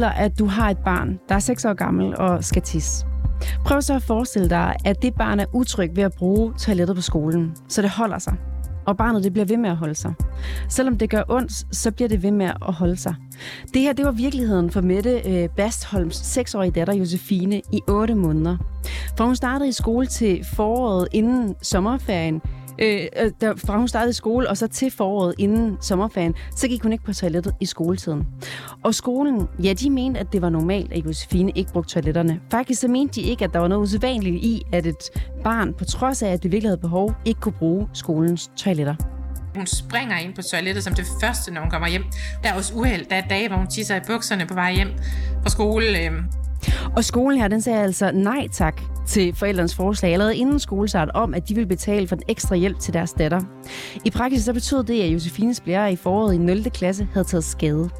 Forestil dig, at du har et barn, der er 6 år gammel og skal tisse. Prøv så at forestille dig, at det barn er utryg ved at bruge toilettet på skolen, så det holder sig. Og barnet det bliver ved med at holde sig. Selvom det gør ondt, så bliver det ved med at holde sig. Det her det var virkeligheden for Mette øh, Bastholms 6-årige datter Josefine i 8 måneder. For hun startede i skole til foråret inden sommerferien, øh, øh der, fra hun startede i skole og så til foråret inden sommerferien, så gik hun ikke på toilettet i skoletiden. Og skolen, ja, de mente, at det var normalt, at Josefine ikke brugte toiletterne. Faktisk så mente de ikke, at der var noget usædvanligt i, at et barn, på trods af, at det virkelig havde behov, ikke kunne bruge skolens toiletter. Hun springer ind på toilettet som det første, når hun kommer hjem. Der er også uheld. Der er dage, hvor hun tisser i bukserne på vej hjem fra skole. Øh. Og skolen her, den sagde altså nej tak til forældrens forslag allerede inden skolestart om, at de vil betale for den ekstra hjælp til deres datter. I praksis så betød det, at Josefines blære i foråret i 0. klasse havde taget skade.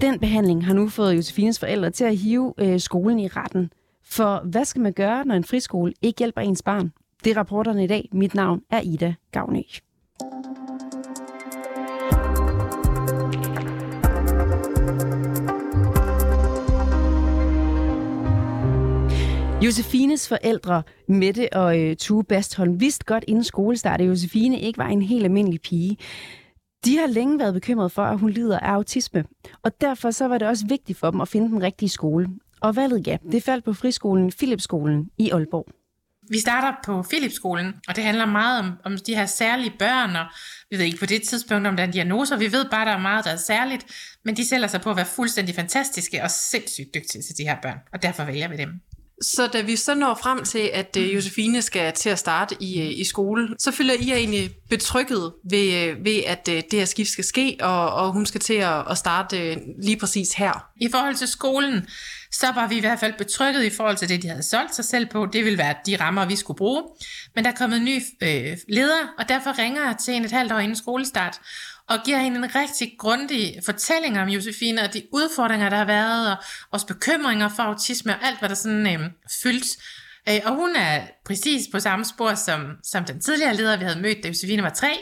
Den behandling har nu fået Josefines forældre til at hive øh, skolen i retten. For hvad skal man gøre, når en friskole ikke hjælper ens barn? Det er rapporterne i dag. Mit navn er Ida Gavnø. Josefines forældre, Mette og øh, Tue Bastholm, vidste godt inden skolestart, at Josefine ikke var en helt almindelig pige. De har længe været bekymret for, at hun lider af autisme, og derfor så var det også vigtigt for dem at finde den rigtige skole. Og valget, ja, det faldt på friskolen Philipskolen i Aalborg. Vi starter på Philipskolen, og det handler meget om, om de her særlige børn, og vi ved ikke på det tidspunkt, om der er diagnoser. Vi ved bare, der er meget, der er særligt, men de sælger sig på at være fuldstændig fantastiske og sindssygt dygtige til de her børn, og derfor vælger vi dem. Så da vi så når frem til, at øh, Josefine skal til at starte i, øh, i skole, så føler I jer egentlig betrykket ved, øh, ved at det her skift skal ske, og, og hun skal til at, at starte lige præcis her. I forhold til skolen, så var vi i hvert fald betrykket i forhold til det, de havde solgt sig selv på. Det ville være de rammer, vi skulle bruge. Men der er kommet en ny øh, leder, og derfor ringer jeg til en et halvt år inden skolestart, og giver hende en rigtig grundig fortælling om Josefine og de udfordringer, der har været, og også bekymringer for autisme og alt, hvad der sådan øh, fyldt. Øh, og hun er præcis på samme spor som, som den tidligere leder, vi havde mødt, da Josefine var tre.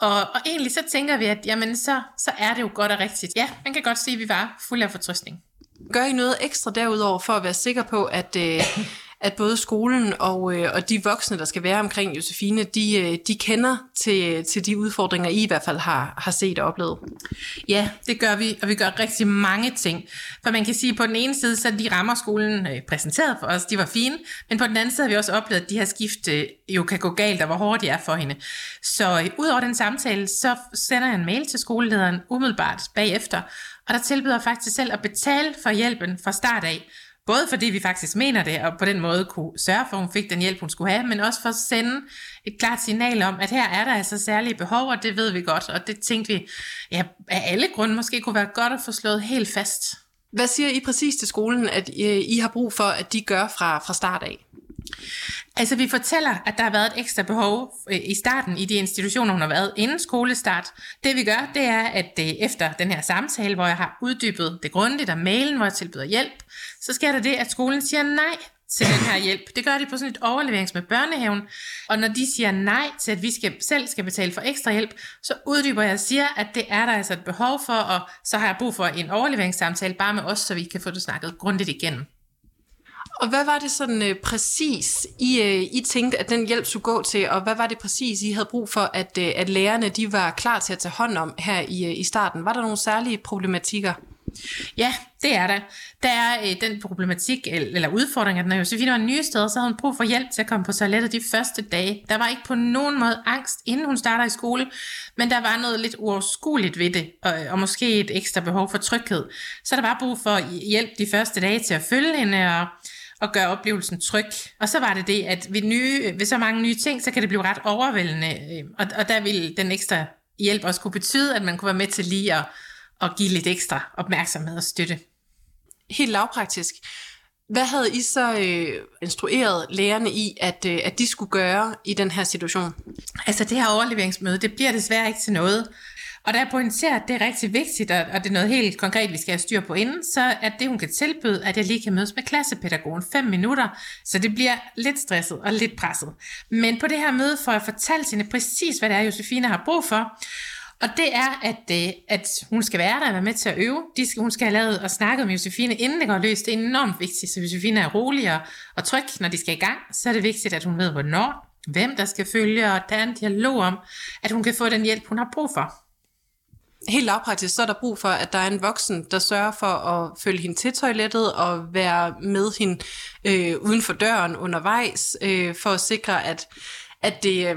Og, og egentlig så tænker vi, at jamen, så, så er det jo godt og rigtigt. Ja, man kan godt sige, at vi var fuld af fortrystning. Gør I noget ekstra derudover for at være sikker på, at, øh, at både skolen og, øh, og de voksne, der skal være omkring Josefine, de, øh, de kender til, til de udfordringer, I i hvert fald har, har set og oplevet? Ja, det gør vi, og vi gør rigtig mange ting. For man kan sige, at på den ene side, så de rammer skolen øh, præsenteret for os, de var fine, men på den anden side har vi også oplevet, at de her skift øh, jo kan gå galt, og hvor hårdt de er for hende. Så øh, ud over den samtale, så sender jeg en mail til skolelederen umiddelbart bagefter, og der tilbyder faktisk selv at betale for hjælpen fra start af. Både fordi vi faktisk mener det, og på den måde kunne sørge for, at hun fik den hjælp, hun skulle have, men også for at sende et klart signal om, at her er der altså særlige behov, og det ved vi godt, og det tænkte vi, ja, af alle grunde måske kunne være godt at få slået helt fast. Hvad siger I præcis til skolen, at øh, I har brug for, at de gør fra, fra start af? Altså vi fortæller, at der har været et ekstra behov øh, i starten i de institutioner, hun har været inden skolestart. Det vi gør, det er, at efter den her samtale, hvor jeg har uddybet det grundigt og mailen, hvor jeg tilbyder hjælp, så sker der det, at skolen siger nej til den her hjælp. Det gør de på sådan et overleverings med børnehaven. Og når de siger nej til, at vi skal, selv skal betale for ekstra hjælp, så uddyber jeg og siger, at det er der altså et behov for, og så har jeg brug for en overleveringssamtale bare med os, så vi kan få det snakket grundigt igennem. Og hvad var det sådan øh, præcis, I, øh, I tænkte, at den hjælp skulle gå til, og hvad var det præcis, I havde brug for, at, øh, at lærerne de var klar til at tage hånd om her i, øh, i starten? Var der nogle særlige problematikker? Ja, det er der. Der er øh, den problematik, eller udfordring, at når Josefine var nye steder, så havde hun brug for hjælp til at komme på toilettet de første dage. Der var ikke på nogen måde angst, inden hun starter i skole, men der var noget lidt uoverskueligt ved det, og, øh, og måske et ekstra behov for tryghed. Så der var brug for hjælp de første dage til at følge hende, og og gøre oplevelsen tryg. Og så var det det, at ved, nye, ved så mange nye ting, så kan det blive ret overvældende, øh, og, og der vil den ekstra hjælp også kunne betyde, at man kunne være med til lige at, at give lidt ekstra opmærksomhed og støtte. Helt lavpraktisk. Hvad havde I så øh, instrueret lærerne i, at, øh, at de skulle gøre i den her situation? Altså det her overleveringsmøde, det bliver desværre ikke til noget. Og der pointerer, at det er rigtig vigtigt, og det er noget helt konkret, vi skal have styr på inden, så at det, hun kan tilbyde, at jeg lige kan mødes med klassepædagogen 5 minutter, så det bliver lidt stresset og lidt presset. Men på det her møde får jeg fortalt hende præcis, hvad det er, Josefine har brug for, Og det er, at, øh, at hun skal være der og være med til at øve. De skal, hun skal have lavet og snakket med Josefine, inden det går løs. Det er enormt vigtigt, så Josefine er rolig og, og tryg, når de skal i gang. Så er det vigtigt, at hun ved, hvornår, hvem der skal følge, og der er en dialog om, at hun kan få den hjælp, hun har brug for. Helt lavpraktisk, så er der brug for, at der er en voksen, der sørger for at følge hende til toilettet og være med hende øh, uden for døren undervejs, øh, for at sikre, at, at det, øh,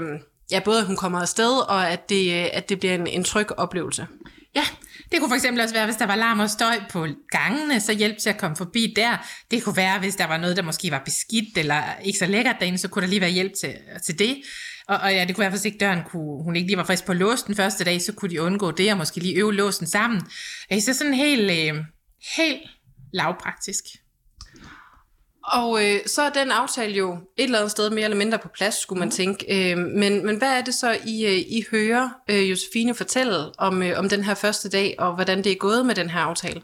ja, både at hun kommer afsted, og at det, øh, at det bliver en, en tryg oplevelse. Ja, det kunne for eksempel også være, hvis der var larm og støj på gangene, så hjælp til at komme forbi der. Det kunne være, hvis der var noget, der måske var beskidt eller ikke så lækkert derinde, så kunne der lige være hjælp til, til det. Og, og ja, det kunne være, hvis ikke døren kunne, hun ikke lige var frisk på låsen den første dag, så kunne de undgå det, og måske lige øve låsen sammen. Så sådan helt, øh, helt lavpraktisk. Og øh, så er den aftale jo et eller andet sted mere eller mindre på plads, skulle man tænke. Øh, men, men hvad er det så, I, øh, I hører øh, Josefine fortælle om, øh, om den her første dag, og hvordan det er gået med den her aftale?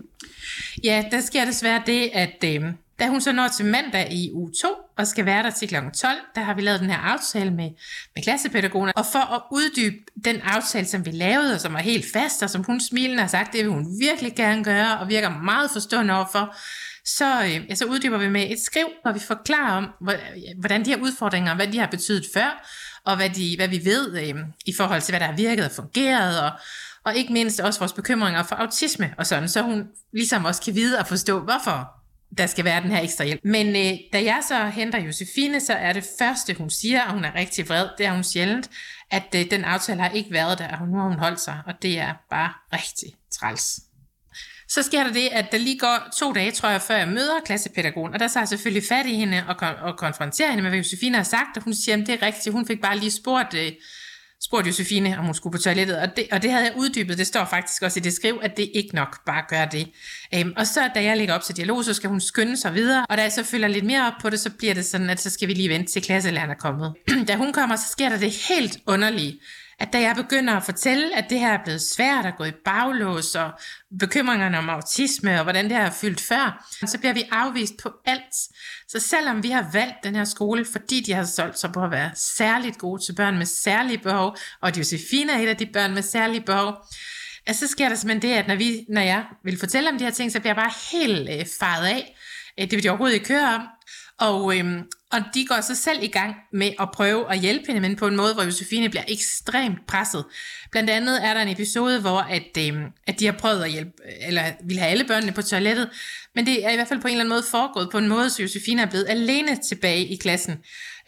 Ja, der sker desværre det, at øh, da hun så når til mandag i uge 2 og skal være der til kl. 12, der har vi lavet den her aftale med, med klassepædagogerne. Og for at uddybe den aftale, som vi lavede, og som er helt fast, og som hun smilende har sagt, det vil hun virkelig gerne gøre, og virker meget forstående overfor, så, øh, ja, så uddyber vi med et skriv, hvor vi forklarer om, hvordan de her udfordringer, hvad de har betydet før, og hvad, de, hvad vi ved øh, i forhold til, hvad der har virket og fungeret, og, og ikke mindst også vores bekymringer for autisme og sådan, så hun ligesom også kan vide og forstå, hvorfor der skal være den her ekstra hjælp. Men øh, da jeg så henter Josefine, så er det første, hun siger, og hun er rigtig vred, det er hun sjældent, at øh, den aftale har ikke været der, og nu har hun holdt sig, og det er bare rigtig træls. Så sker der det, at der lige går to dage, tror jeg, før jeg møder klassepædagogen, og der tager jeg selvfølgelig fat i hende og, og konfronterer hende med, hvad Josefine har sagt, og hun siger, at det er rigtigt, hun fik bare lige spurgt, øh, spurgte Josefine, om hun skulle på toilettet, og det, og det havde jeg uddybet, det står faktisk også i det skriv, at det ikke nok bare gør det. Øhm, og så da jeg lægger op til dialog, så skal hun skynde sig videre, og da jeg så følger lidt mere op på det, så bliver det sådan, at så skal vi lige vente til klasselæreren er kommet. da hun kommer, så sker der det helt underlige, at da jeg begynder at fortælle, at det her er blevet svært at gå i baglås, og bekymringerne om autisme, og hvordan det her er fyldt før, så bliver vi afvist på alt. Så selvom vi har valgt den her skole, fordi de har solgt sig på at være særligt gode til børn med særlige behov, og Josefina er et af de børn med særlige behov, så sker der simpelthen det, at når, vi, når jeg vil fortælle om de her ting, så bliver jeg bare helt øh, faret af. Øh, det vil de overhovedet ikke høre om. Og, øhm, og de går så selv i gang med at prøve at hjælpe hende, men på en måde, hvor Josefine bliver ekstremt presset. Blandt andet er der en episode, hvor at, øh, at de har prøvet at hjælpe, eller vil have alle børnene på toilettet, men det er i hvert fald på en eller anden måde foregået på en måde, så Josefine er blevet alene tilbage i klassen,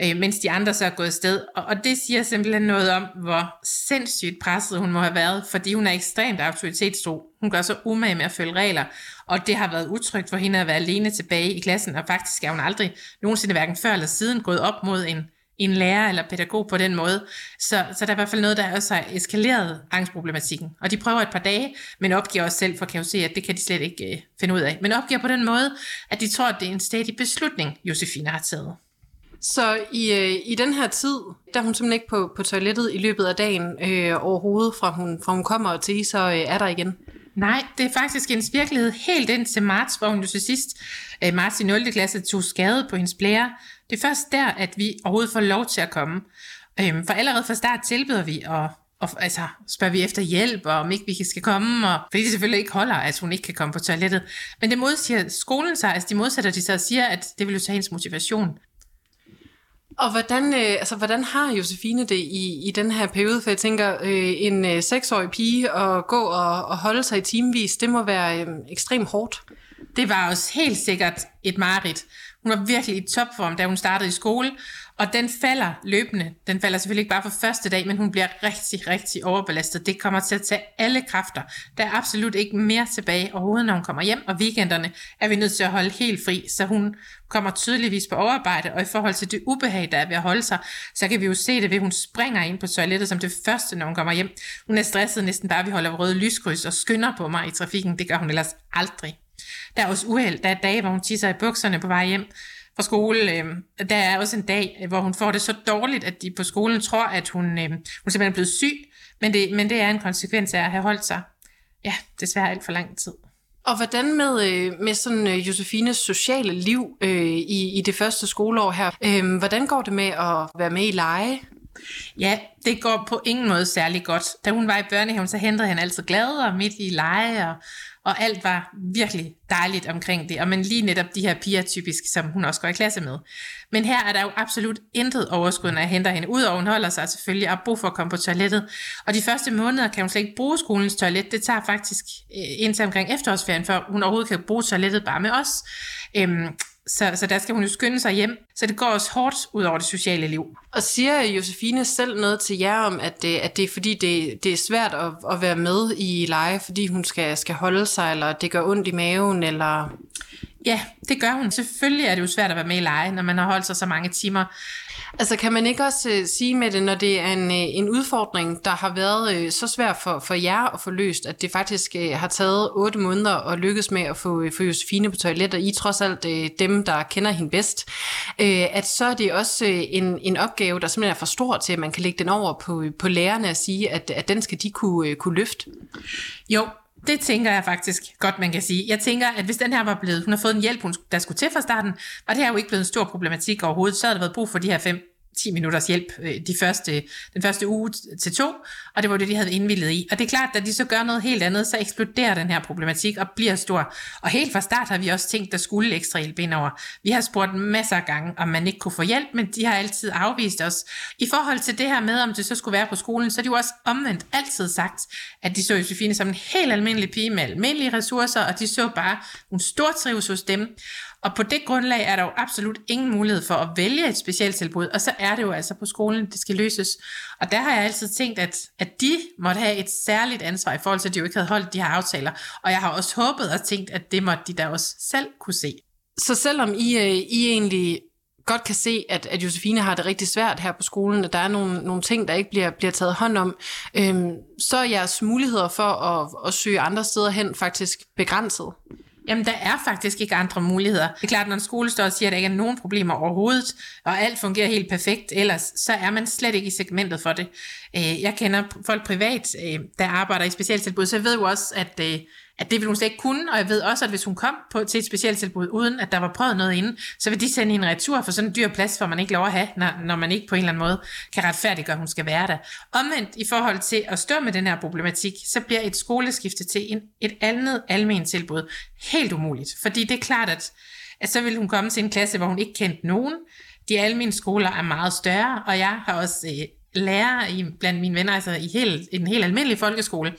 øh, mens de andre så er gået sted. Og, og det siger simpelthen noget om, hvor sindssygt presset hun må have været, fordi hun er ekstremt autoritetstro. Hun gør så umage med at følge regler, og det har været utrygt for hende at være alene tilbage i klassen, og faktisk er hun aldrig nogensinde hverken før eller siden gået op mod en, en lærer eller pædagog på den måde. Så, så der er i hvert fald noget, der også har eskaleret angstproblematikken. Og de prøver et par dage, men opgiver også selv, for kan jo se, at det kan de slet ikke øh, finde ud af. Men opgiver på den måde, at de tror, at det er en stadig beslutning, Josefine har taget. Så i, øh, i den her tid, der er hun simpelthen ikke på, på toilettet i løbet af dagen øh, overhovedet, fra hun, fra hun kommer til, så øh, er der igen. Nej, det er faktisk en virkelighed helt ind til marts, hvor hun jo til sidst, øh, marts i 0. klasse, tog skade på hendes blære. Det er først der, at vi overhovedet får lov til at komme. Øhm, for allerede fra start tilbyder vi og og altså, spørger vi efter hjælp, og om ikke vi skal komme, og, fordi det selvfølgelig ikke holder, at hun ikke kan komme på toilettet. Men det modsiger skolen sig, altså de modsætter de sig og siger, at det vil jo tage hendes motivation. Og hvordan, øh, altså, hvordan har Josefine det i, i den her periode? For jeg tænker, øh, en øh, seksårig pige at gå og, og holde sig i timevis, det må være øh, ekstremt hårdt. Det var også helt sikkert et mareridt. Hun var virkelig i topform, da hun startede i skole, og den falder løbende. Den falder selvfølgelig ikke bare for første dag, men hun bliver rigtig, rigtig overbelastet. Det kommer til at tage alle kræfter. Der er absolut ikke mere tilbage overhovedet, når hun kommer hjem, og weekenderne er vi nødt til at holde helt fri, så hun kommer tydeligvis på overarbejde, og i forhold til det ubehag, der er ved at holde sig, så kan vi jo se det ved, at hun springer ind på toilettet som det første, når hun kommer hjem. Hun er stresset næsten bare, at vi holder røde lyskryds og skynder på mig i trafikken. Det gør hun ellers aldrig. Der er også uheld. Der er dage, hvor hun tisser i bukserne på vej hjem fra skole. Øh, der er også en dag, hvor hun får det så dårligt, at de på skolen tror, at hun, øh, hun simpelthen er blevet syg. Men det, men det er en konsekvens af at have holdt sig, ja, desværre alt for lang tid. Og hvordan med, øh, med sådan øh, Josefines sociale liv øh, i, i det første skoleår her? Øh, hvordan går det med at være med i lege? Ja, det går på ingen måde særlig godt. Da hun var i børnehaven, så hentede han altid glad og midt i leje, og, og alt var virkelig dejligt omkring det. Og men lige netop de her piger typisk, som hun også går i klasse med. Men her er der jo absolut intet overskud, når jeg henter hende. ud, og hun holder sig selvfølgelig og brug for at komme på toilettet. Og de første måneder kan hun slet ikke bruge skolens toilet. Det tager faktisk øh, indtil omkring efterårsferien, før hun overhovedet kan bruge toilettet bare med os. Øhm, så, så der skal hun jo skynde sig hjem. Så det går også hårdt ud over det sociale liv. Og siger Josefine selv noget til jer om, at det, at det er fordi, det, det er svært at, at være med i leje, fordi hun skal, skal holde sig, eller det gør ondt i maven, eller... Ja, det gør hun. Selvfølgelig er det jo svært at være med i leje, når man har holdt sig så mange timer. Altså kan man ikke også øh, sige med det, når det er en, øh, en udfordring, der har været øh, så svært for, for jer at få løst, at det faktisk øh, har taget otte måneder at lykkes med at få, øh, få Josefine på toilet, og I trods alt øh, dem, der kender hende bedst, øh, at så er det også øh, en, en opgave, der simpelthen er for stor til, at man kan lægge den over på, øh, på lærerne og sige, at, at den skal de kunne, øh, kunne løfte. Jo, det tænker jeg faktisk godt, man kan sige. Jeg tænker, at hvis den her var blevet, hun har fået en hjælp, hun, der skulle til fra starten, var det her jo ikke blevet en stor problematik overhovedet, så havde der været brug for de her fem 10 minutters hjælp øh, de første, den første uge til to, og det var det, de havde indvillet i. Og det er klart, at de så gør noget helt andet, så eksploderer den her problematik og bliver stor. Og helt fra start har vi også tænkt, der skulle ekstra hjælp indover. Vi har spurgt masser af gange, om man ikke kunne få hjælp, men de har altid afvist os. I forhold til det her med, om det så skulle være på skolen, så er de jo også omvendt altid sagt, at de så Josefine som en helt almindelig pige med almindelige ressourcer, og de så bare, en stor trives hos dem. Og på det grundlag er der jo absolut ingen mulighed for at vælge et specialtilbud, og så er det jo altså på skolen, det skal løses. Og der har jeg altid tænkt, at, at de måtte have et særligt ansvar i forhold til, at de jo ikke havde holdt de her aftaler. Og jeg har også håbet og tænkt, at det måtte de da også selv kunne se. Så selvom I, øh, I egentlig godt kan se, at, at Josefine har det rigtig svært her på skolen, at der er nogle, nogle ting, der ikke bliver, bliver taget hånd om, øhm, så er jeres muligheder for at, at søge andre steder hen faktisk begrænset. Jamen, der er faktisk ikke andre muligheder. Det er klart, når en skole står og siger, at der ikke er nogen problemer overhovedet, og alt fungerer helt perfekt, ellers så er man slet ikke i segmentet for det. Øh, jeg kender folk privat, øh, der arbejder i specialtilbud, så jeg ved jo også, at øh, at det ville hun slet ikke kunne, og jeg ved også, at hvis hun kom på, til et specielt tilbud, uden at der var prøvet noget inden, så vil de sende en retur for sådan en dyr plads, hvor man ikke lov at have, når, når man ikke på en eller anden måde kan retfærdiggøre, at hun skal være der. Omvendt i forhold til at stå med den her problematik, så bliver et skoleskifte til en, et andet almen tilbud helt umuligt. Fordi det er klart, at, at så vil hun komme til en klasse, hvor hun ikke kendte nogen. De almindelige skoler er meget større, og jeg har også øh, lærer i, blandt mine venner, altså i, helt, i en helt almindelig folkeskole.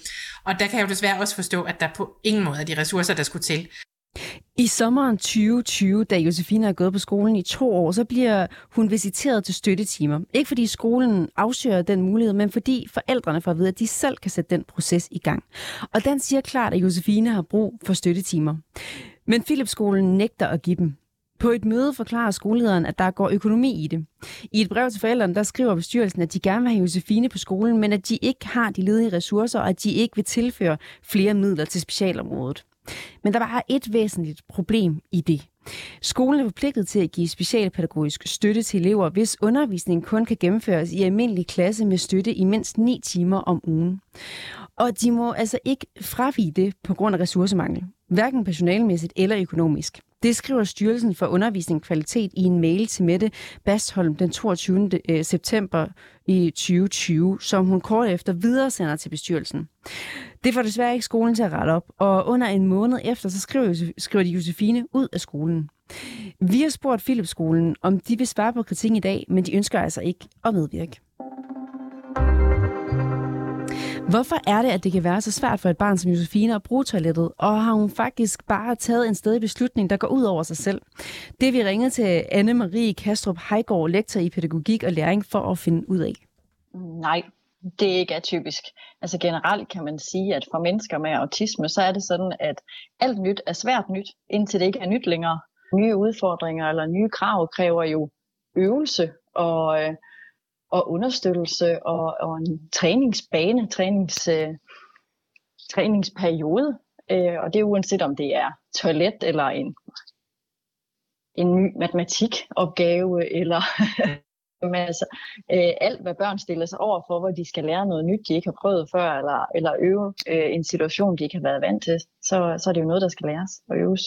Og der kan jeg jo desværre også forstå, at der på ingen måde er de ressourcer, der skulle til. I sommeren 2020, da Josefine har gået på skolen i to år, så bliver hun visiteret til støttetimer. Ikke fordi skolen afsøger den mulighed, men fordi forældrene får at vide, at de selv kan sætte den proces i gang. Og den siger klart, at Josefine har brug for støttetimer. Men Philipskolen nægter at give dem. På et møde forklarer skolelederen, at der går økonomi i det. I et brev til forældrene, der skriver bestyrelsen, at de gerne vil have Josefine på skolen, men at de ikke har de ledige ressourcer, og at de ikke vil tilføre flere midler til specialområdet. Men der var et væsentligt problem i det. Skolen er forpligtet til at give specialpædagogisk støtte til elever, hvis undervisningen kun kan gennemføres i almindelig klasse med støtte i mindst 9 timer om ugen. Og de må altså ikke fravige det på grund af ressourcemangel, hverken personalmæssigt eller økonomisk. Det skriver Styrelsen for Undervisning og Kvalitet i en mail til Mette Bastholm den 22. Øh, september i 2020, som hun kort efter videresender til bestyrelsen. Det får desværre ikke skolen til at rette op, og under en måned efter, så skriver, skriver de Josefine ud af skolen. Vi har spurgt Philipskolen, om de vil svare på kritikken i dag, men de ønsker altså ikke at medvirke. Hvorfor er det, at det kan være så svært for et barn som Josefine at bruge toilettet, og har hun faktisk bare taget en stedig beslutning, der går ud over sig selv? Det vi ringet til Anne-Marie Kastrup Heigård, lektor i pædagogik og læring, for at finde ud af. Nej, det er ikke atypisk. Altså generelt kan man sige, at for mennesker med autisme, så er det sådan, at alt nyt er svært nyt, indtil det ikke er nyt længere. Nye udfordringer eller nye krav kræver jo øvelse og, øh, og understøttelse og, og en træningsbane, trænings, øh, træningsperiode. Øh, og det er uanset om det er toilet eller en, en ny matematikopgave eller Men altså, øh, alt hvad børn stiller sig over for, hvor de skal lære noget nyt, de ikke har prøvet før, eller, eller øve øh, en situation, de ikke har været vant til, så, så er det jo noget, der skal læres og øves.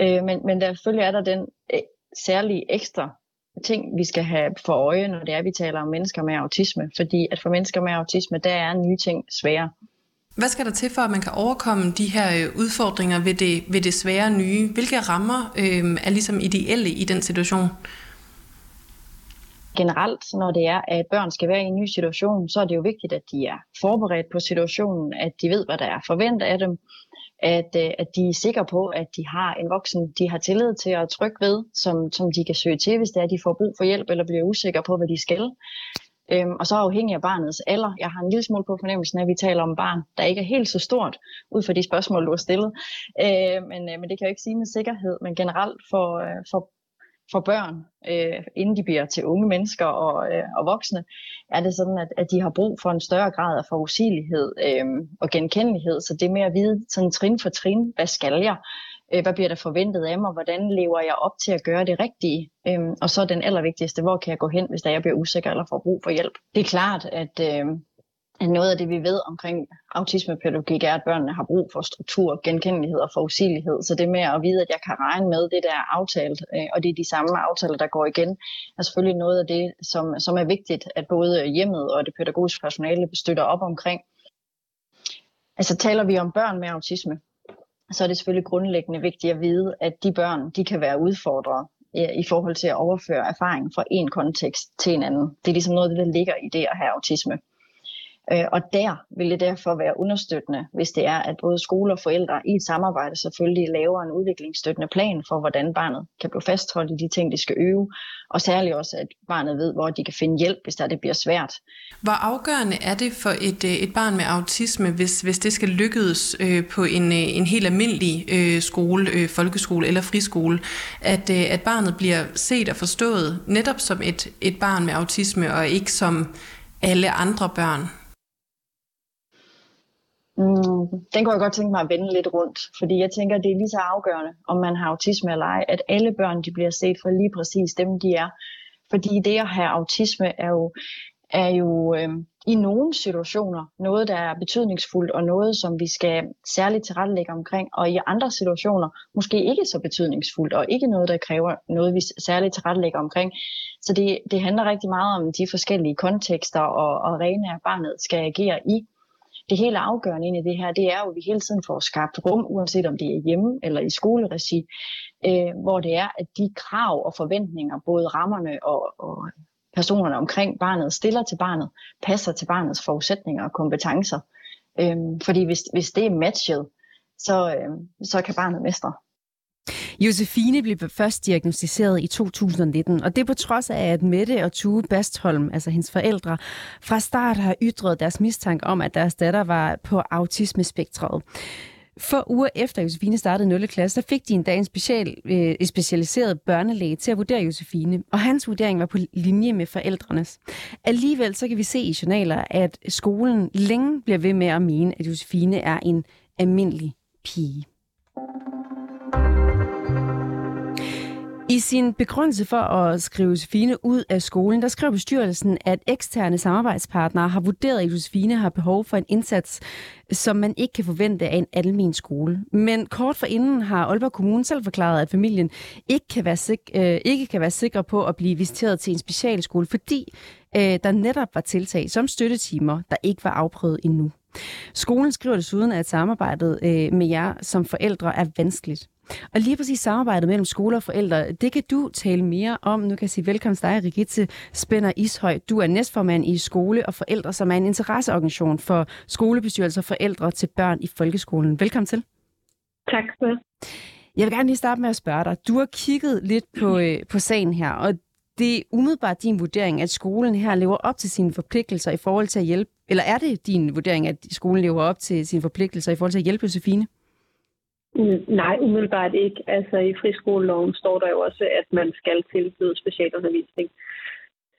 Øh, men, men der selvfølgelig er der den øh, særlige ekstra ting, vi skal have for øje, når det er, vi taler om mennesker med autisme. Fordi at for mennesker med autisme, der er nye ting svære. Hvad skal der til for, at man kan overkomme de her øh, udfordringer ved det, ved det svære nye? Hvilke rammer øh, er ligesom ideelle i den situation? Generelt, når det er, at børn skal være i en ny situation, så er det jo vigtigt, at de er forberedt på situationen, at de ved, hvad der er forventet af dem, at, øh, at de er sikre på, at de har en voksen, de har tillid til at trykke ved, som, som de kan søge til, hvis det er, at de får brug for hjælp eller bliver usikre på, hvad de skal. Øhm, og så afhængig af barnets alder. Jeg har en lille smule på fornemmelsen af, at vi taler om barn, der ikke er helt så stort, ud fra de spørgsmål, du har stillet. Øh, men, øh, men det kan jeg jo ikke sige med sikkerhed, men generelt for, øh, for, for børn, øh, inden de bliver til unge mennesker og, øh, og voksne, er det sådan, at, at de har brug for en større grad af forudsigelighed øh, og genkendelighed. Så det med at vide sådan trin for trin, hvad skal jeg? Øh, hvad bliver der forventet af mig? Hvordan lever jeg op til at gøre det rigtige? Øh, og så den allervigtigste, hvor kan jeg gå hen, hvis der jeg bliver usikker eller får brug for hjælp? Det er klart, at, øh, noget af det, vi ved omkring autismepædagogik, er, at børnene har brug for struktur, genkendelighed og forudsigelighed. Så det med at vide, at jeg kan regne med det, der er aftalt, øh, og det er de samme aftaler, der går igen, er selvfølgelig noget af det, som, som er vigtigt, at både hjemmet og det pædagogiske personale støtter op omkring. Altså taler vi om børn med autisme, så er det selvfølgelig grundlæggende vigtigt at vide, at de børn de kan være udfordret i forhold til at overføre erfaring fra en kontekst til en anden. Det er ligesom noget af det, der ligger i det at have autisme. Øh, og der vil det derfor være understøttende, hvis det er, at både skole og forældre i et samarbejde selvfølgelig laver en udviklingsstøttende plan for, hvordan barnet kan blive fastholdt i de ting, de skal øve, og særligt også, at barnet ved, hvor de kan finde hjælp, hvis der det bliver svært. Hvor afgørende er det for et, øh, et barn med autisme, hvis, hvis det skal lykkes øh, på en, øh, en helt almindelig øh, skole, øh, folkeskole eller friskole, at, øh, at barnet bliver set og forstået netop som et, et barn med autisme, og ikke som alle andre børn? Mm, den kunne jeg godt tænke mig at vende lidt rundt, fordi jeg tænker, det er lige så afgørende, om man har autisme eller ej, at alle børn de bliver set for lige præcis dem, de er. Fordi det at have autisme er jo, er jo øh, i nogle situationer noget, der er betydningsfuldt, og noget, som vi skal særligt tilrettelægge omkring, og i andre situationer måske ikke så betydningsfuldt, og ikke noget, der kræver noget, vi særligt tilrettelægger omkring. Så det, det handler rigtig meget om de forskellige kontekster og, og arenaer, barnet skal agere i det hele afgørende ind i det her, det er jo, at vi hele tiden får skabt rum, uanset om det er hjemme eller i skoleregi, øh, hvor det er, at de krav og forventninger, både rammerne og, og personerne omkring barnet stiller til barnet, passer til barnets forudsætninger og kompetencer. Øh, fordi hvis, hvis det er matchet, så, øh, så kan barnet mestre. Josefine blev først diagnostiseret i 2019, og det på trods af, at Mette og Tue Bastholm, altså hendes forældre, fra start har ytret deres mistanke om, at deres datter var på autismespektret. For uger efter Josefine startede 0. klasse, der fik de en dag en special, øh, specialiseret børnelæge til at vurdere Josefine, og hans vurdering var på linje med forældrenes. Alligevel så kan vi se i journaler, at skolen længe bliver ved med at mene, at Josefine er en almindelig pige. I sin begrundelse for at skrive Josefine ud af skolen, der skrev bestyrelsen, at eksterne samarbejdspartnere har vurderet, at Josefine har behov for en indsats, som man ikke kan forvente af en almen skole. Men kort for inden har Aalborg Kommune selv forklaret, at familien ikke kan være, sik- øh, ikke kan være sikre på at blive visiteret til en specialskole, fordi øh, der netop var tiltag som støttetimer, der ikke var afprøvet endnu. Skolen skriver desuden, at samarbejdet øh, med jer som forældre er vanskeligt. Og lige præcis samarbejdet mellem skole og forældre, det kan du tale mere om. Nu kan jeg sige velkommen til dig, Rigitte Spænder Ishøj. Du er næstformand i Skole og Forældre, som er en interesseorganisation for skolebestyrelser og forældre til børn i folkeskolen. Velkommen til. Tak for det. Jeg vil gerne lige starte med at spørge dig. Du har kigget lidt på, øh, på sagen her, og det er umiddelbart din vurdering, at skolen her lever op til sine forpligtelser i forhold til at hjælpe, eller er det din vurdering, at skolen lever op til sine forpligtelser i forhold til at hjælpe Josefine? Nej, umiddelbart ikke. Altså i friskoleloven står der jo også, at man skal tilbyde specialundervisning,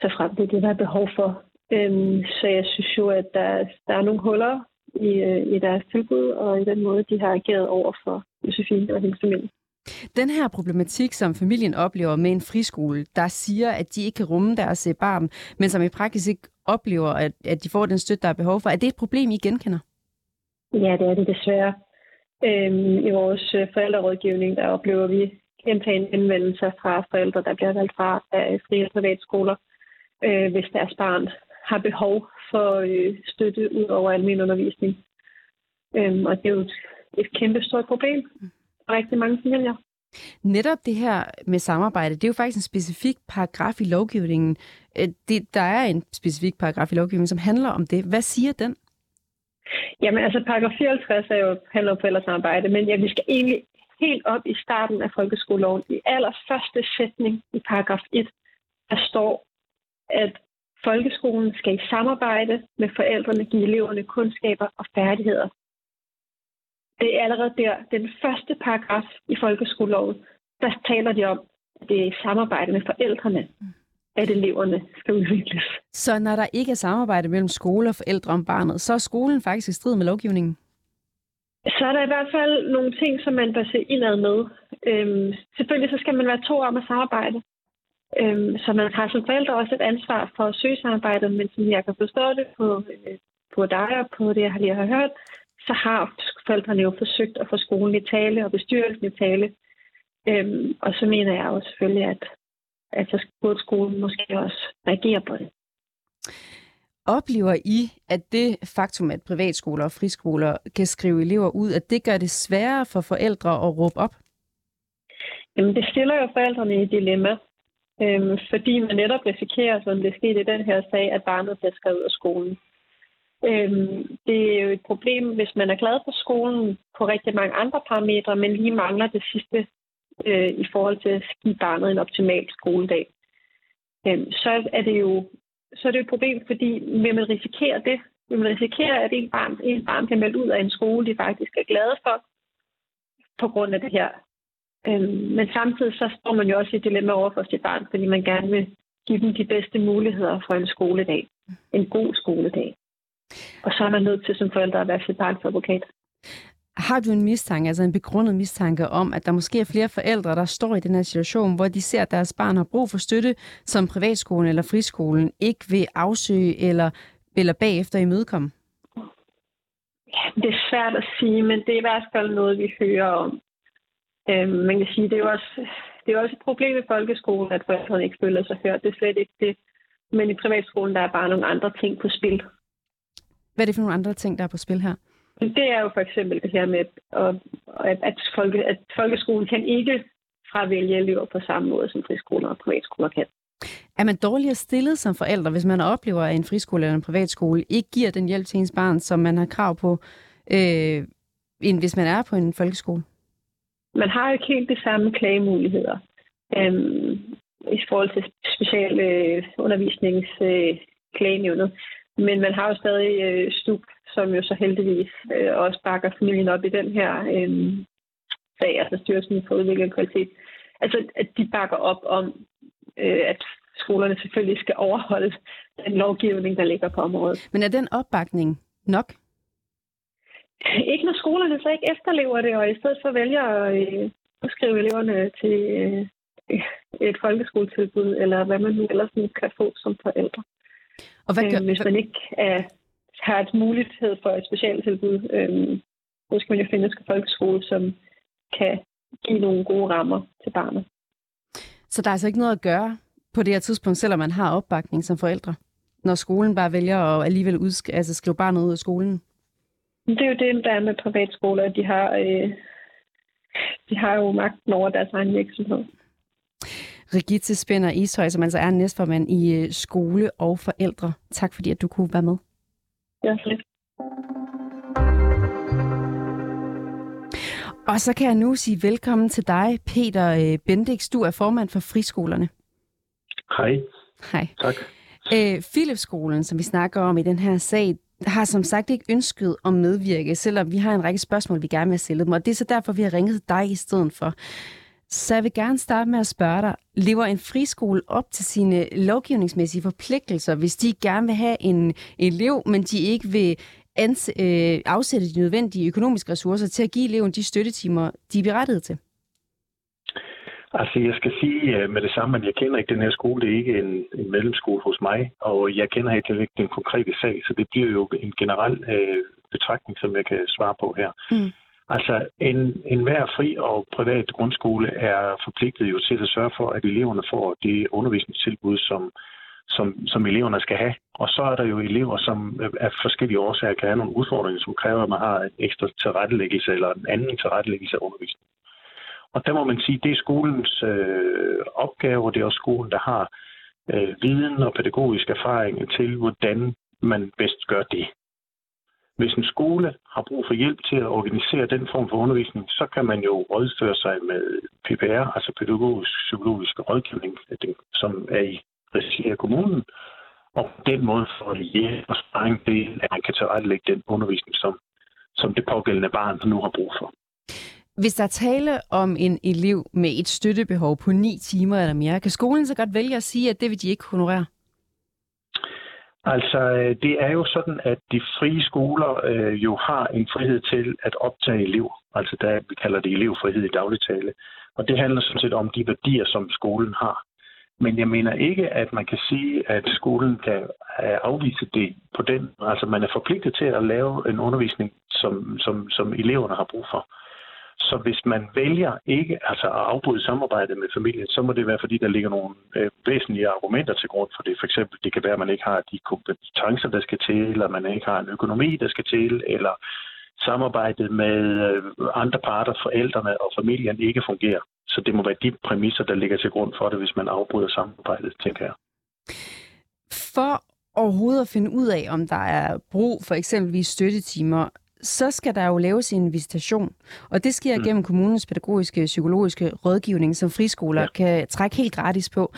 så frem til det, der er behov for. Øhm, så jeg synes jo, at der, der er nogle huller i, øh, i deres tilbud, og i den måde, de har ageret over for Josefine og hendes familie. Den her problematik, som familien oplever med en friskole, der siger, at de ikke kan rumme deres øh, barn, men som i praksis ikke oplever, at, at de får den støtte, der er behov for, er det et problem, I genkender? Ja, det er det desværre. Øhm, I vores øh, forældrerådgivning, der oplever vi gentagende henvendelser fra forældre, der bliver valgt fra af fri- og privatskoler, øh, hvis deres barn har behov for øh, støtte ud over almindelig undervisning. Øhm, og det er jo et, et kæmpe stort problem for rigtig mange familier. Netop det her med samarbejde, det er jo faktisk en specifik paragraf i lovgivningen. Øh, det, der er en specifik paragraf i lovgivningen, som handler om det. Hvad siger den? Jamen altså, paragraf 54 er jo, handler om forældresamarbejde, men ja, vi skal egentlig helt op i starten af folkeskoleloven. I allerførste sætning i paragraf 1, der står, at folkeskolen skal i samarbejde med forældrene give eleverne kundskaber og færdigheder. Det er allerede der, den første paragraf i folkeskoleloven, der taler de om, at det er i samarbejde med forældrene, mm at eleverne skal udvikles. Så når der ikke er samarbejde mellem skole og forældre om barnet, så er skolen faktisk i strid med lovgivningen? Så er der i hvert fald nogle ting, som man bør se indad med. Øhm, selvfølgelig så skal man være to om at samarbejde. Øhm, så man har som forældre også et ansvar for at søge samarbejdet, men som jeg kan forstå det på, øh, på dig og på det, jeg lige har hørt, så har forældrene jo forsøgt at få skolen i tale og bestyrelsen i tale. Øhm, og så mener jeg jo selvfølgelig, at, at så burde skolen måske også reagere på det. Oplever I, at det faktum, at privatskoler og friskoler kan skrive elever ud, at det gør det sværere for forældre at råbe op? Jamen, det stiller jo forældrene i et dilemma, øhm, fordi man netop risikerer, som det skete i den her sag, at barnet bliver skrevet ud af skolen. Øhm, det er jo et problem, hvis man er glad for skolen på rigtig mange andre parametre, men lige mangler det sidste øh, i forhold til at give barnet en optimal skoledag. øh, så er det jo så er det et problem, fordi vil man risikere det? Vil man risikere, at en barn, en barn bliver meldt ud af en skole, de faktisk er glade for, på grund af det her? Øhm, men samtidig så står man jo også i et dilemma over for sit barn, fordi man gerne vil give dem de bedste muligheder for en skoledag. En god skoledag. Og så er man nødt til som forældre at være sit barns advokat. Har du en mistanke, altså en begrundet mistanke om, at der måske er flere forældre, der står i den her situation, hvor de ser, at deres barn har brug for støtte, som privatskolen eller friskolen ikke vil afsøge eller, eller bagefter imødekomme? Ja, det er svært at sige, men det er i hvert fald noget, vi hører om. Øhm, man kan sige, det er jo også, det er også et problem i folkeskolen, at forældrene ikke føler sig hørt. Det er slet ikke det. Men i privatskolen, der er bare nogle andre ting på spil. Hvad er det for nogle andre ting, der er på spil her? Det er jo for eksempel det her med, at, at, folke, at folkeskolen kan ikke fravælge elever på samme måde, som friskoler og privatskoler kan. Er man dårligere stillet som forældre, hvis man oplever, at en friskole eller en privatskole ikke giver den hjælp til ens barn, som man har krav på, øh, end hvis man er på en folkeskole? Man har jo ikke helt de samme klagemuligheder øhm, i forhold til speciale øh. Øh, Men man har jo stadig øh, stup som jo så heldigvis øh, også bakker familien op i den her øh, sag, altså Styrelsen for Udvikling og Kvalitet. Altså, at de bakker op om, øh, at skolerne selvfølgelig skal overholde den lovgivning, der ligger på området. Men er den opbakning nok? Ikke når skolerne så ikke efterlever det, og i stedet for vælger at øh, skrive eleverne til øh, et folkeskoletilbud, eller hvad man nu ellers kan få som forældre. Og hvad gør, øh, hvis man ikke er har et mulighed for et specialtilbud. Man jo finde en folkeskole, som kan give nogle gode rammer til barnet. Så der er altså ikke noget at gøre på det her tidspunkt, selvom man har opbakning som forældre, når skolen bare vælger at alligevel udsk- altså skrive barnet ud af skolen? Det er jo det, der er med privatskoler. De har, øh, de har jo magten over deres egen virksomhed. Rigitte Spænder Ishøj, som altså er næstformand i øh, skole og forældre. Tak fordi, at du kunne være med. Og så kan jeg nu sige velkommen til dig, Peter øh, Bendix. Du er formand for friskolerne. Hej. Hej. Tak. Øh, Philipsskolen, som vi snakker om i den her sag, har som sagt ikke ønsket at medvirke, selvom vi har en række spørgsmål, vi gerne vil stille dem. Og det er så derfor, vi har ringet til dig i stedet for. Så jeg vil gerne starte med at spørge dig, lever en friskole op til sine lovgivningsmæssige forpligtelser, hvis de gerne vil have en elev, men de ikke vil ans- øh, afsætte de nødvendige økonomiske ressourcer til at give eleven de støttetimer, de er berettiget til? Altså, jeg skal sige øh, med det samme, at jeg kender ikke den her skole. Det er ikke en, en medlemsskole hos mig, og jeg kender ikke den konkrete sag, så det bliver jo en generel øh, betragtning, som jeg kan svare på her. Mm. Altså, en, en hver fri og privat grundskole er forpligtet jo til at sørge for, at eleverne får det undervisningstilbud, som, som, som eleverne skal have. Og så er der jo elever, som af forskellige årsager kan have nogle udfordringer, som kræver, at man har en ekstra tilrettelæggelse eller en anden tilrettelæggelse af undervisningen. Og der må man sige, at det er skolens øh, opgave, og det er også skolen, der har øh, viden og pædagogisk erfaring til, hvordan man bedst gør det. Hvis en skole har brug for hjælp til at organisere den form for undervisning, så kan man jo rådføre sig med PPR, altså pædagogisk psykologisk rådgivning, som er i regi af kommunen, og på den måde får hjælp og sparring til, at man kan tilrettelægge den undervisning, som, som det pågældende barn nu har brug for. Hvis der er tale om en elev med et støttebehov på 9 timer eller mere, kan skolen så godt vælge at sige, at det vil de ikke honorere? Altså, øh, det er jo sådan, at de frie skoler øh, jo har en frihed til at optage elever. Altså, der, vi kalder det elevfrihed i dagligtale. Og det handler sådan set om de værdier, som skolen har. Men jeg mener ikke, at man kan sige, at skolen kan øh, afvise det på den. Altså, man er forpligtet til at lave en undervisning, som, som, som eleverne har brug for. Så hvis man vælger ikke altså at afbryde samarbejdet med familien, så må det være, fordi der ligger nogle øh, væsentlige argumenter til grund for det. For eksempel, det kan være, at man ikke har de kompetencer, der skal til, eller man ikke har en økonomi, der skal til, eller samarbejdet med øh, andre parter, forældrene og familien ikke fungerer. Så det må være de præmisser, der ligger til grund for det, hvis man afbryder samarbejdet, tænker jeg. For overhovedet at finde ud af, om der er brug for eksempelvis støttetimer, så skal der jo laves en visitation. Og det sker mm. gennem kommunens pædagogiske psykologiske rådgivning, som friskoler ja. kan trække helt gratis på.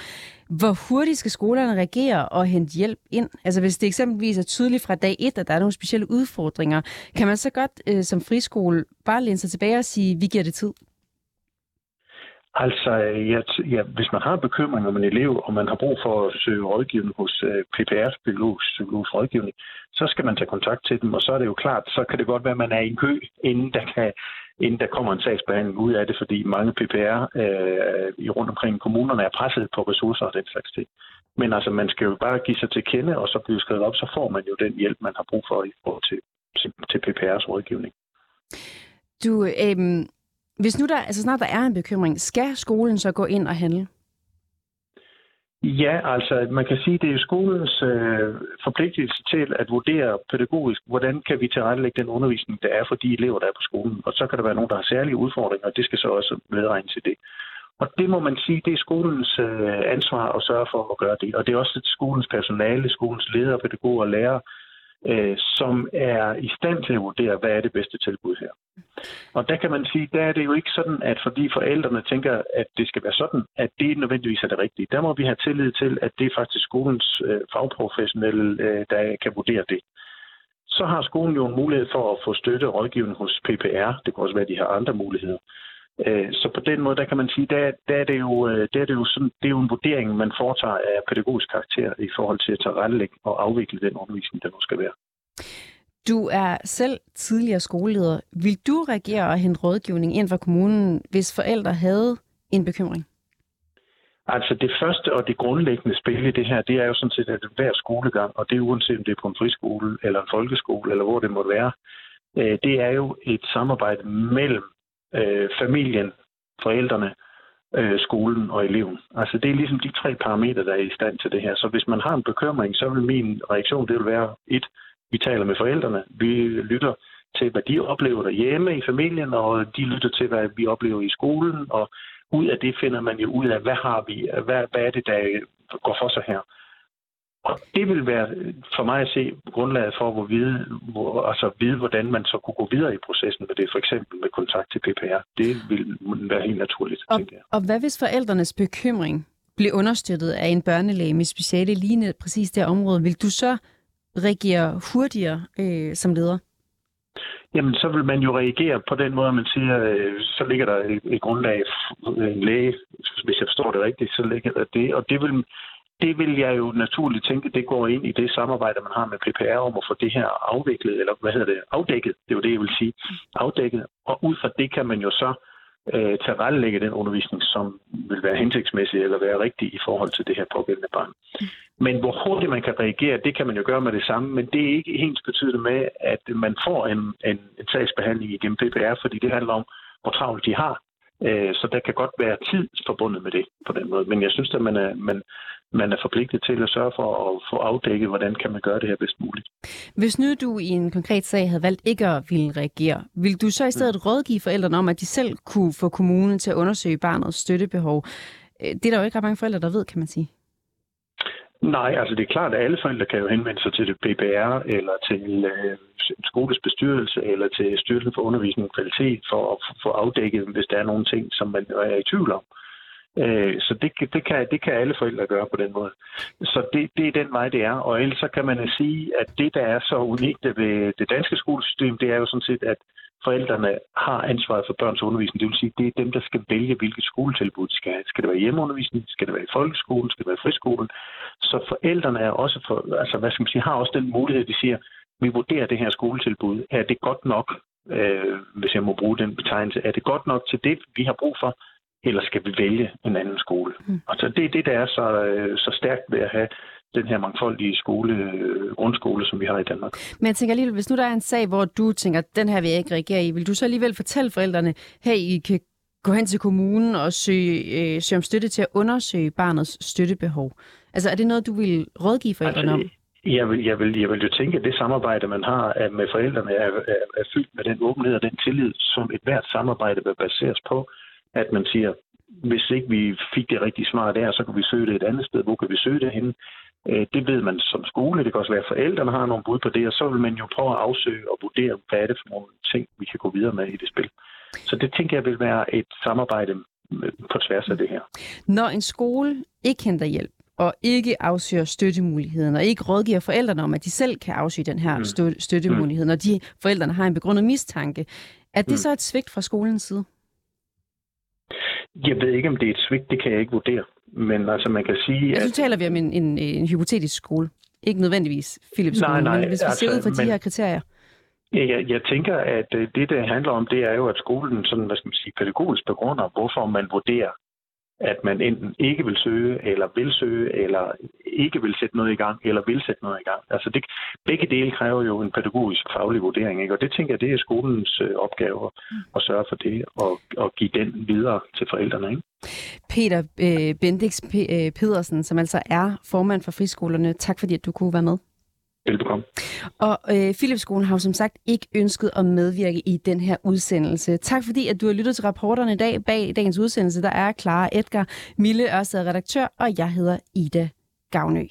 Hvor hurtigt skal skolerne reagere og hente hjælp ind? Altså hvis det eksempelvis er tydeligt fra dag et, at der er nogle specielle udfordringer, kan man så godt øh, som friskole bare læne sig tilbage og sige, vi giver det tid? Altså, ja, ja, hvis man har bekymring om en elev, og man har brug for at søge rådgivning hos uh, øh, biologisk, psykologisk rådgivning, så skal man tage kontakt til dem, og så er det jo klart, så kan det godt være, at man er i en kø, inden der, kan, inden der kommer en sagsbehandling ud af det, fordi mange PPR øh, i rundt omkring kommunerne er presset på ressourcer og den slags ting. Men altså, man skal jo bare give sig til kende, og så bliver skrevet op, så får man jo den hjælp, man har brug for i forhold til, til, til PPR's rådgivning. Du, øh, hvis nu der, altså snart der er en bekymring, skal skolen så gå ind og handle? Ja, altså man kan sige, det er skolens øh, forpligtelse til at vurdere pædagogisk, hvordan kan vi tilrettelægge den undervisning, der er for de elever, der er på skolen. Og så kan der være nogen, der har særlige udfordringer, og det skal så også medregnes til det. Og det må man sige, det er skolens øh, ansvar at sørge for at gøre det. Og det er også skolens personale, skolens ledere, pædagoger og lærere, øh, som er i stand til at vurdere, hvad er det bedste tilbud her. Og der kan man sige, der er det jo ikke sådan, at fordi forældrene tænker, at det skal være sådan, at det nødvendigvis er det rigtige. Der må vi have tillid til, at det er faktisk skolens øh, fagprofessionelle, øh, der kan vurdere det. Så har skolen jo en mulighed for at få støtte og rådgivning hos PPR. Det kan også være, at de har andre muligheder. Øh, så på den måde, der kan man sige, der, der er det jo, øh, der er det jo sådan, det er jo en vurdering, man foretager af pædagogisk karakter i forhold til at tage rettelægge og afvikle den undervisning, der nu skal være. Du er selv tidligere skoleleder. Vil du reagere og hente rådgivning ind fra kommunen, hvis forældre havde en bekymring? Altså det første og det grundlæggende spil i det her, det er jo sådan set, at hver skolegang, og det er uanset om det er på en friskole eller en folkeskole, eller hvor det måtte være, øh, det er jo et samarbejde mellem øh, familien, forældrene, øh, skolen og eleven. Altså det er ligesom de tre parametre, der er i stand til det her. Så hvis man har en bekymring, så vil min reaktion, det vil være et, vi taler med forældrene, vi lytter til, hvad de oplever derhjemme i familien, og de lytter til, hvad vi oplever i skolen, og ud af det finder man jo ud af, hvad har vi, hvad, hvad er det, der går for sig her. Og det vil være for mig at se grundlaget for at vide, hvor, altså vide, hvordan man så kunne gå videre i processen med det, for eksempel med kontakt til PPR. Det vil være helt naturligt, og, tænker jeg. Og hvad hvis forældrenes bekymring bliver understøttet af en børnelæge med speciale lige præcis det område? Vil du så reagere hurtigere øh, som leder? Jamen, så vil man jo reagere på den måde, man siger, øh, så ligger der et, et grundlag, en læge, hvis jeg forstår det rigtigt, så ligger der det, og det vil, det vil jeg jo naturligt tænke, det går ind i det samarbejde, man har med PPR om at få det her afviklet, eller hvad hedder det, afdækket, det er jo det, jeg vil sige, afdækket, og ud fra det kan man jo så øh, tilrettelægge den undervisning, som vil være hensigtsmæssig eller være rigtig i forhold til det her pågældende barn. Men hvor hurtigt man kan reagere, det kan man jo gøre med det samme, men det er ikke helt betydende med, at man får en, en, en sagsbehandling igennem PPR, fordi det handler om, hvor travlt de har. Øh, så der kan godt være tid forbundet med det på den måde. Men jeg synes, at man er, man, man er forpligtet til at sørge for at få afdækket, hvordan kan man gøre det her bedst muligt. Hvis nu du i en konkret sag havde valgt ikke at ville reagere, vil du så i stedet mm. rådgive forældrene om, at de selv kunne få kommunen til at undersøge barnets støttebehov? Øh, det er der jo ikke ret mange forældre, der ved, kan man sige. Nej, altså det er klart, at alle forældre kan jo henvende sig til det PBR eller til øh, skoles bestyrelse eller til Styrelsen for Undervisning og Kvalitet for at få afdækket, hvis der er nogle ting, som man er i tvivl om. Øh, Øh, så det, det, kan, det kan alle forældre gøre på den måde. Så det, det er den vej, det er. Og ellers så kan man sige, at det, der er så unikt ved det danske skolesystem, det er jo sådan set, at forældrene har ansvaret for børns undervisning. Det vil sige, det er dem, der skal vælge, hvilket skoletilbud de skal have. Skal det være hjemmeundervisning? Skal det være i folkeskolen? Skal det være i friskolen? Så forældrene er også for, altså, hvad skal man sige, har også den mulighed, de siger, vi vurderer det her skoletilbud. Er det godt nok, øh, hvis jeg må bruge den betegnelse, er det godt nok til det, vi har brug for, eller skal vi vælge en anden skole? Mm. Altså det er det, der er så, øh, så stærkt ved at have den her mangfoldige skole, øh, grundskole, som vi har i Danmark. Men jeg tænker alligevel, hvis nu der er en sag, hvor du tænker, den her vil jeg ikke reagere i, vil du så alligevel fortælle forældrene, hey, I kan gå hen til kommunen og søge, øh, søge om støtte til at undersøge barnets støttebehov? Altså er det noget, du vil rådgive forældrene altså, om? Jeg vil, jeg, vil, jeg vil jo tænke, at det samarbejde, man har med forældrene, er, er, er fyldt med den åbenhed og den tillid, som et hvert samarbejde vil baseres på, at man siger, hvis ikke vi fik det rigtig smart der, så kan vi søge det et andet sted. Hvor kan vi søge det henne? Øh, det ved man som skole. Det kan også være, at forældrene har nogle bud på det, og så vil man jo prøve at afsøge og vurdere, hvad er det for nogle ting, vi kan gå videre med i det spil. Så det tænker jeg vil være et samarbejde på tværs af det her. Når en skole ikke henter hjælp, og ikke afsøger støttemuligheden, og ikke rådgiver forældrene om, at de selv kan afsøge den her mm. støttemulighed, når de forældrene har en begrundet mistanke, er det mm. så et svigt fra skolens side? Jeg ved ikke, om det er et svigt, det kan jeg ikke vurdere. Men altså, man kan sige... Altså, at... taler vi om en, en, en hypotetisk skole. Ikke nødvendigvis Philips skole, nej, nej, men hvis vi altså, ser ud fra de her kriterier. Jeg, jeg tænker, at øh, det, det handler om, det er jo, at skolen sådan, hvad skal man sige, pædagogisk begrunder, hvorfor man vurderer at man enten ikke vil søge, eller vil søge, eller ikke vil sætte noget i gang, eller vil sætte noget i gang. Altså det, begge dele kræver jo en pædagogisk faglig vurdering, ikke? og det tænker jeg, det er skolens øh, opgave at sørge for det, og, og give den videre til forældrene. Ikke? Peter øh, Bendix P- øh, Pedersen, som altså er formand for friskolerne, tak fordi at du kunne være med. Velbekomme. Og øh, Philipskolen har jo som sagt ikke ønsket at medvirke i den her udsendelse. Tak fordi, at du har lyttet til rapporterne i dag. Bag dagens udsendelse, der er Clara Edgar, Mille Ørsted, redaktør, og jeg hedder Ida Gavnø.